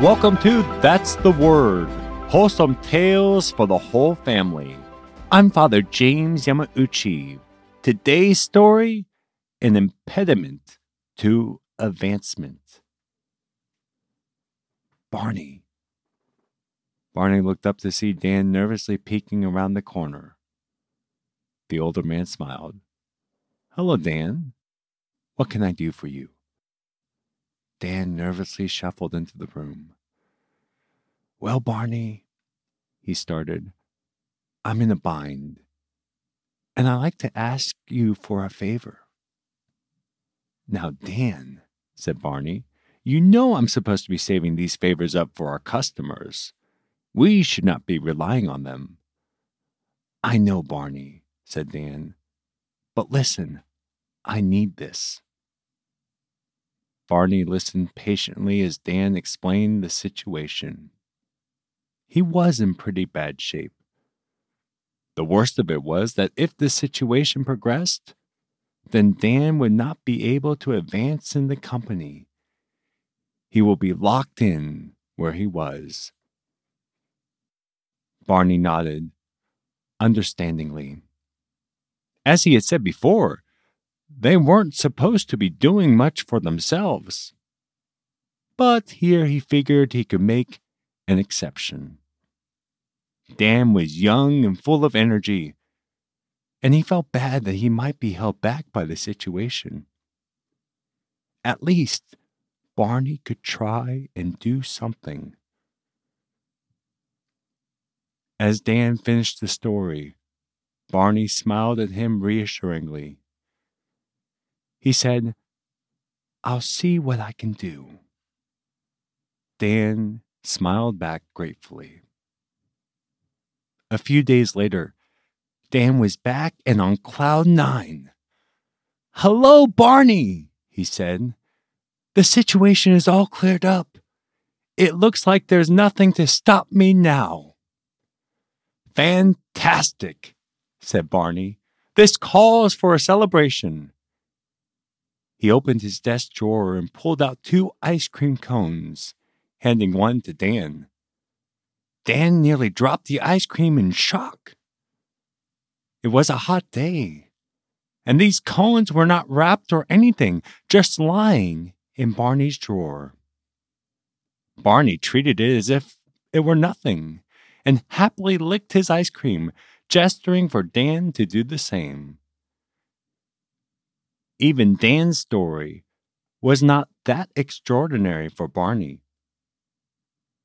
Welcome to That's the Word, wholesome tales for the whole family. I'm Father James Yamauchi. Today's story An Impediment to Advancement. Barney. Barney looked up to see Dan nervously peeking around the corner. The older man smiled. Hello, Dan. What can I do for you? Dan nervously shuffled into the room. Well, Barney, he started, I'm in a bind, and I'd like to ask you for a favor. Now, Dan, said Barney, you know I'm supposed to be saving these favors up for our customers. We should not be relying on them. I know, Barney, said Dan, but listen, I need this. Barney listened patiently as Dan explained the situation. He was in pretty bad shape. The worst of it was that if the situation progressed, then Dan would not be able to advance in the company. He will be locked in where he was. Barney nodded, understandingly. As he had said before, they weren't supposed to be doing much for themselves. But here he figured he could make an exception. Dan was young and full of energy, and he felt bad that he might be held back by the situation. At least Barney could try and do something. As Dan finished the story, Barney smiled at him reassuringly. He said, I'll see what I can do. Dan smiled back gratefully. A few days later, Dan was back and on cloud nine. Hello, Barney, he said. The situation is all cleared up. It looks like there's nothing to stop me now. Fantastic, said Barney. This calls for a celebration. He opened his desk drawer and pulled out two ice cream cones, handing one to Dan. Dan nearly dropped the ice cream in shock. It was a hot day, and these cones were not wrapped or anything, just lying in Barney's drawer. Barney treated it as if it were nothing and happily licked his ice cream, gesturing for Dan to do the same. Even Dan's story was not that extraordinary for Barney.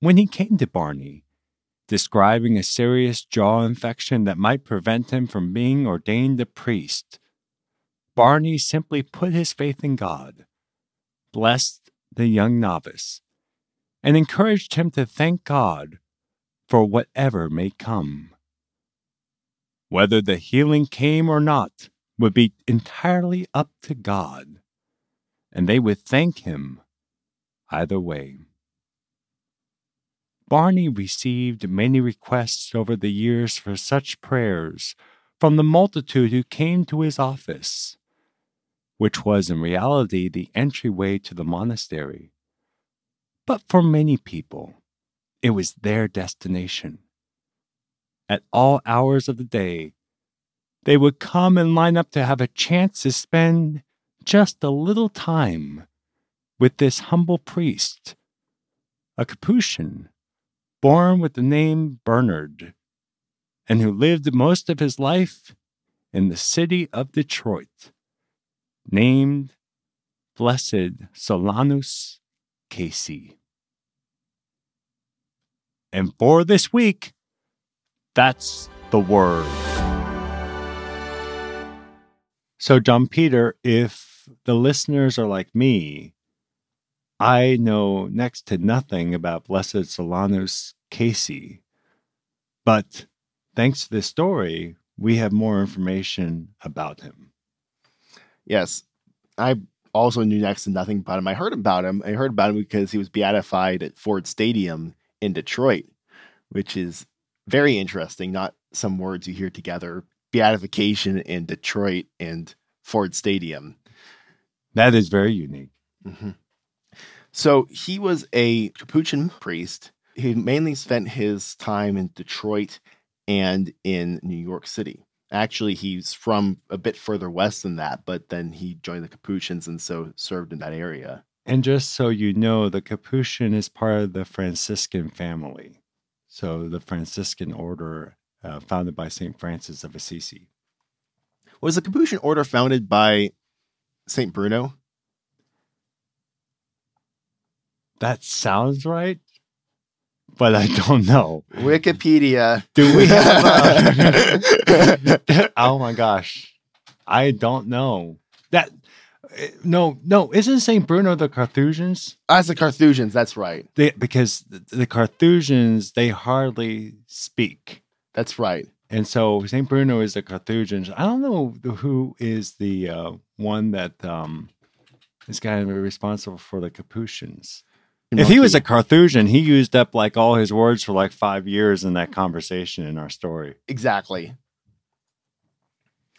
When he came to Barney, describing a serious jaw infection that might prevent him from being ordained a priest, Barney simply put his faith in God, blessed the young novice, and encouraged him to thank God for whatever may come. Whether the healing came or not, would be entirely up to God, and they would thank Him either way. Barney received many requests over the years for such prayers from the multitude who came to his office, which was in reality the entryway to the monastery. But for many people, it was their destination. At all hours of the day, they would come and line up to have a chance to spend just a little time with this humble priest, a Capuchin born with the name Bernard, and who lived most of his life in the city of Detroit, named Blessed Solanus Casey. And for this week, that's the word. So, John Peter, if the listeners are like me, I know next to nothing about Blessed Solanus Casey. But thanks to this story, we have more information about him. Yes. I also knew next to nothing about him. I heard about him. I heard about him because he was beatified at Ford Stadium in Detroit, which is very interesting. Not some words you hear together beatification in Detroit and Ford Stadium. That is very unique. Mm-hmm. So he was a Capuchin priest. He mainly spent his time in Detroit and in New York City. Actually, he's from a bit further west than that, but then he joined the Capuchins and so served in that area. And just so you know, the Capuchin is part of the Franciscan family. So the Franciscan order uh, founded by St. Francis of Assisi. Was the Capuchin order founded by St. Bruno? That sounds right, but I don't know. Wikipedia. Do we have a... oh my gosh. I don't know. That no, no, isn't St. Bruno the Carthusians? As the Carthusians, that's right. They, because the, the Carthusians, they hardly speak. That's right. And so St. Bruno is the Carthusians. I don't know who is the uh, one that um, is kind of responsible for the Capuchins. If he was a Carthusian, he used up like all his words for like five years in that conversation in our story. Exactly.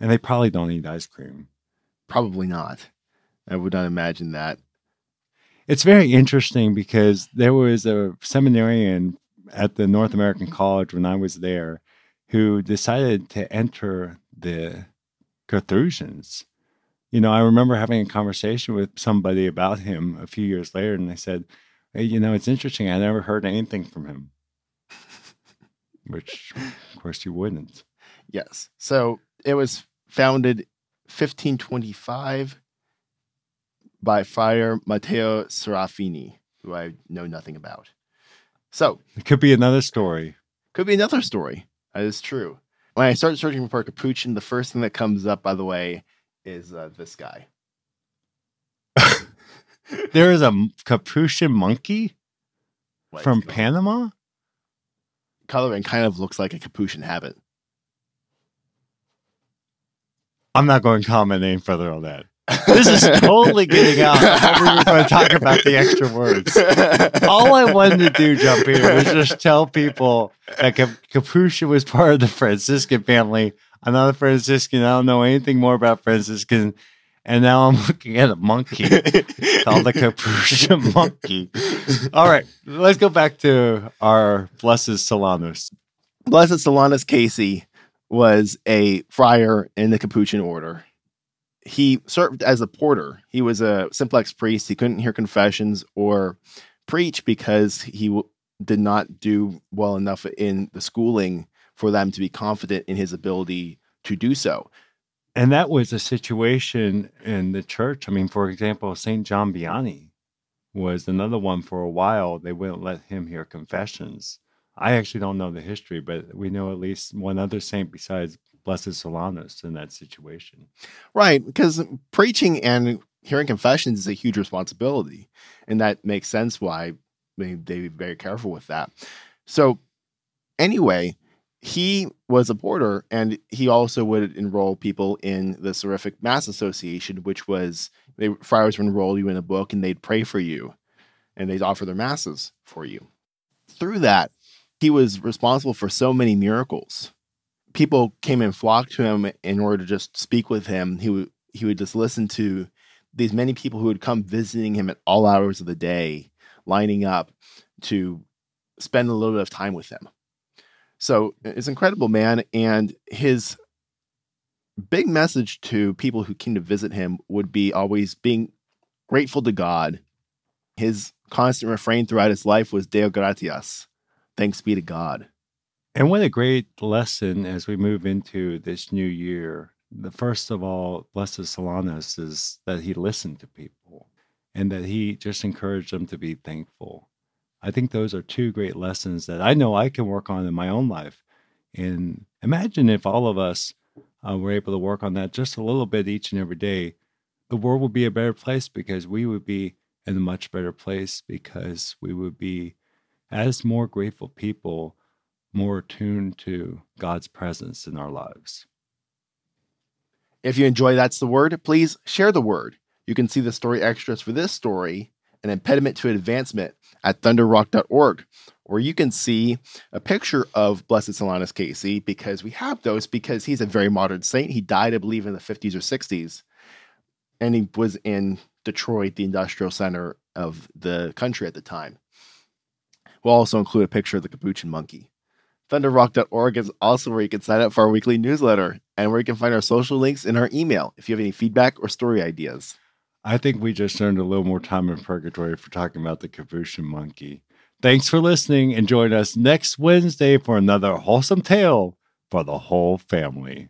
And they probably don't eat ice cream. Probably not. I would not imagine that. It's very interesting because there was a seminarian at the North American College when I was there who decided to enter the Carthusians. You know, I remember having a conversation with somebody about him a few years later, and they said, you know, it's interesting. I never heard anything from him, which, of course, you wouldn't. Yes. So it was founded 1525 by Friar Matteo Serafini, who I know nothing about. So it could be another story. Could be another story. That is true. When I start searching for Capuchin, the first thing that comes up, by the way, is uh, this guy. there is a Capuchin monkey from Panama. Coloring kind of looks like a Capuchin habit. I'm not going to comment any further on that. This is totally getting out. we were going to talk about the extra words. All I wanted to do, jump here, was just tell people that Capuchin was part of the Franciscan family. I'm not a Franciscan. I don't know anything more about Franciscan. And now I'm looking at a monkey called the Capuchin monkey. All right, let's go back to our Blessed Solanus. Blessed Solanus Casey was a friar in the Capuchin order he served as a porter. He was a simplex priest. He couldn't hear confessions or preach because he w- did not do well enough in the schooling for them to be confident in his ability to do so. And that was a situation in the church. I mean, for example, St. John Vianney was another one for a while. They wouldn't let him hear confessions. I actually don't know the history, but we know at least one other saint besides Blessed Solanus in that situation. Right, because preaching and hearing confessions is a huge responsibility, and that makes sense why they be very careful with that. So, anyway, he was a porter, and he also would enroll people in the Seraphic Mass Association, which was they friars would enroll you in a book, and they'd pray for you, and they'd offer their masses for you. Through that, he was responsible for so many miracles people came and flocked to him in order to just speak with him. He would he would just listen to these many people who would come visiting him at all hours of the day, lining up to spend a little bit of time with him. So it's incredible, man. And his big message to people who came to visit him would be always being grateful to God. His constant refrain throughout his life was Deo gratias, thanks be to God. And what a great lesson as we move into this new year. The first of all, Blessed Solanus is that he listened to people and that he just encouraged them to be thankful. I think those are two great lessons that I know I can work on in my own life. And imagine if all of us uh, were able to work on that just a little bit each and every day, the world would be a better place because we would be in a much better place because we would be, as more grateful people, more attuned to God's presence in our lives. If you enjoy That's the Word, please share the word. You can see the story extras for this story, An Impediment to Advancement, at thunderrock.org, where you can see a picture of Blessed Solanus Casey because we have those because he's a very modern saint. He died, I believe, in the 50s or 60s, and he was in Detroit, the industrial center of the country at the time. We'll also include a picture of the capuchin monkey. Thunderrock.org is also where you can sign up for our weekly newsletter and where you can find our social links in our email if you have any feedback or story ideas. I think we just earned a little more time in purgatory for talking about the capuchin monkey. Thanks for listening and join us next Wednesday for another wholesome tale for the whole family.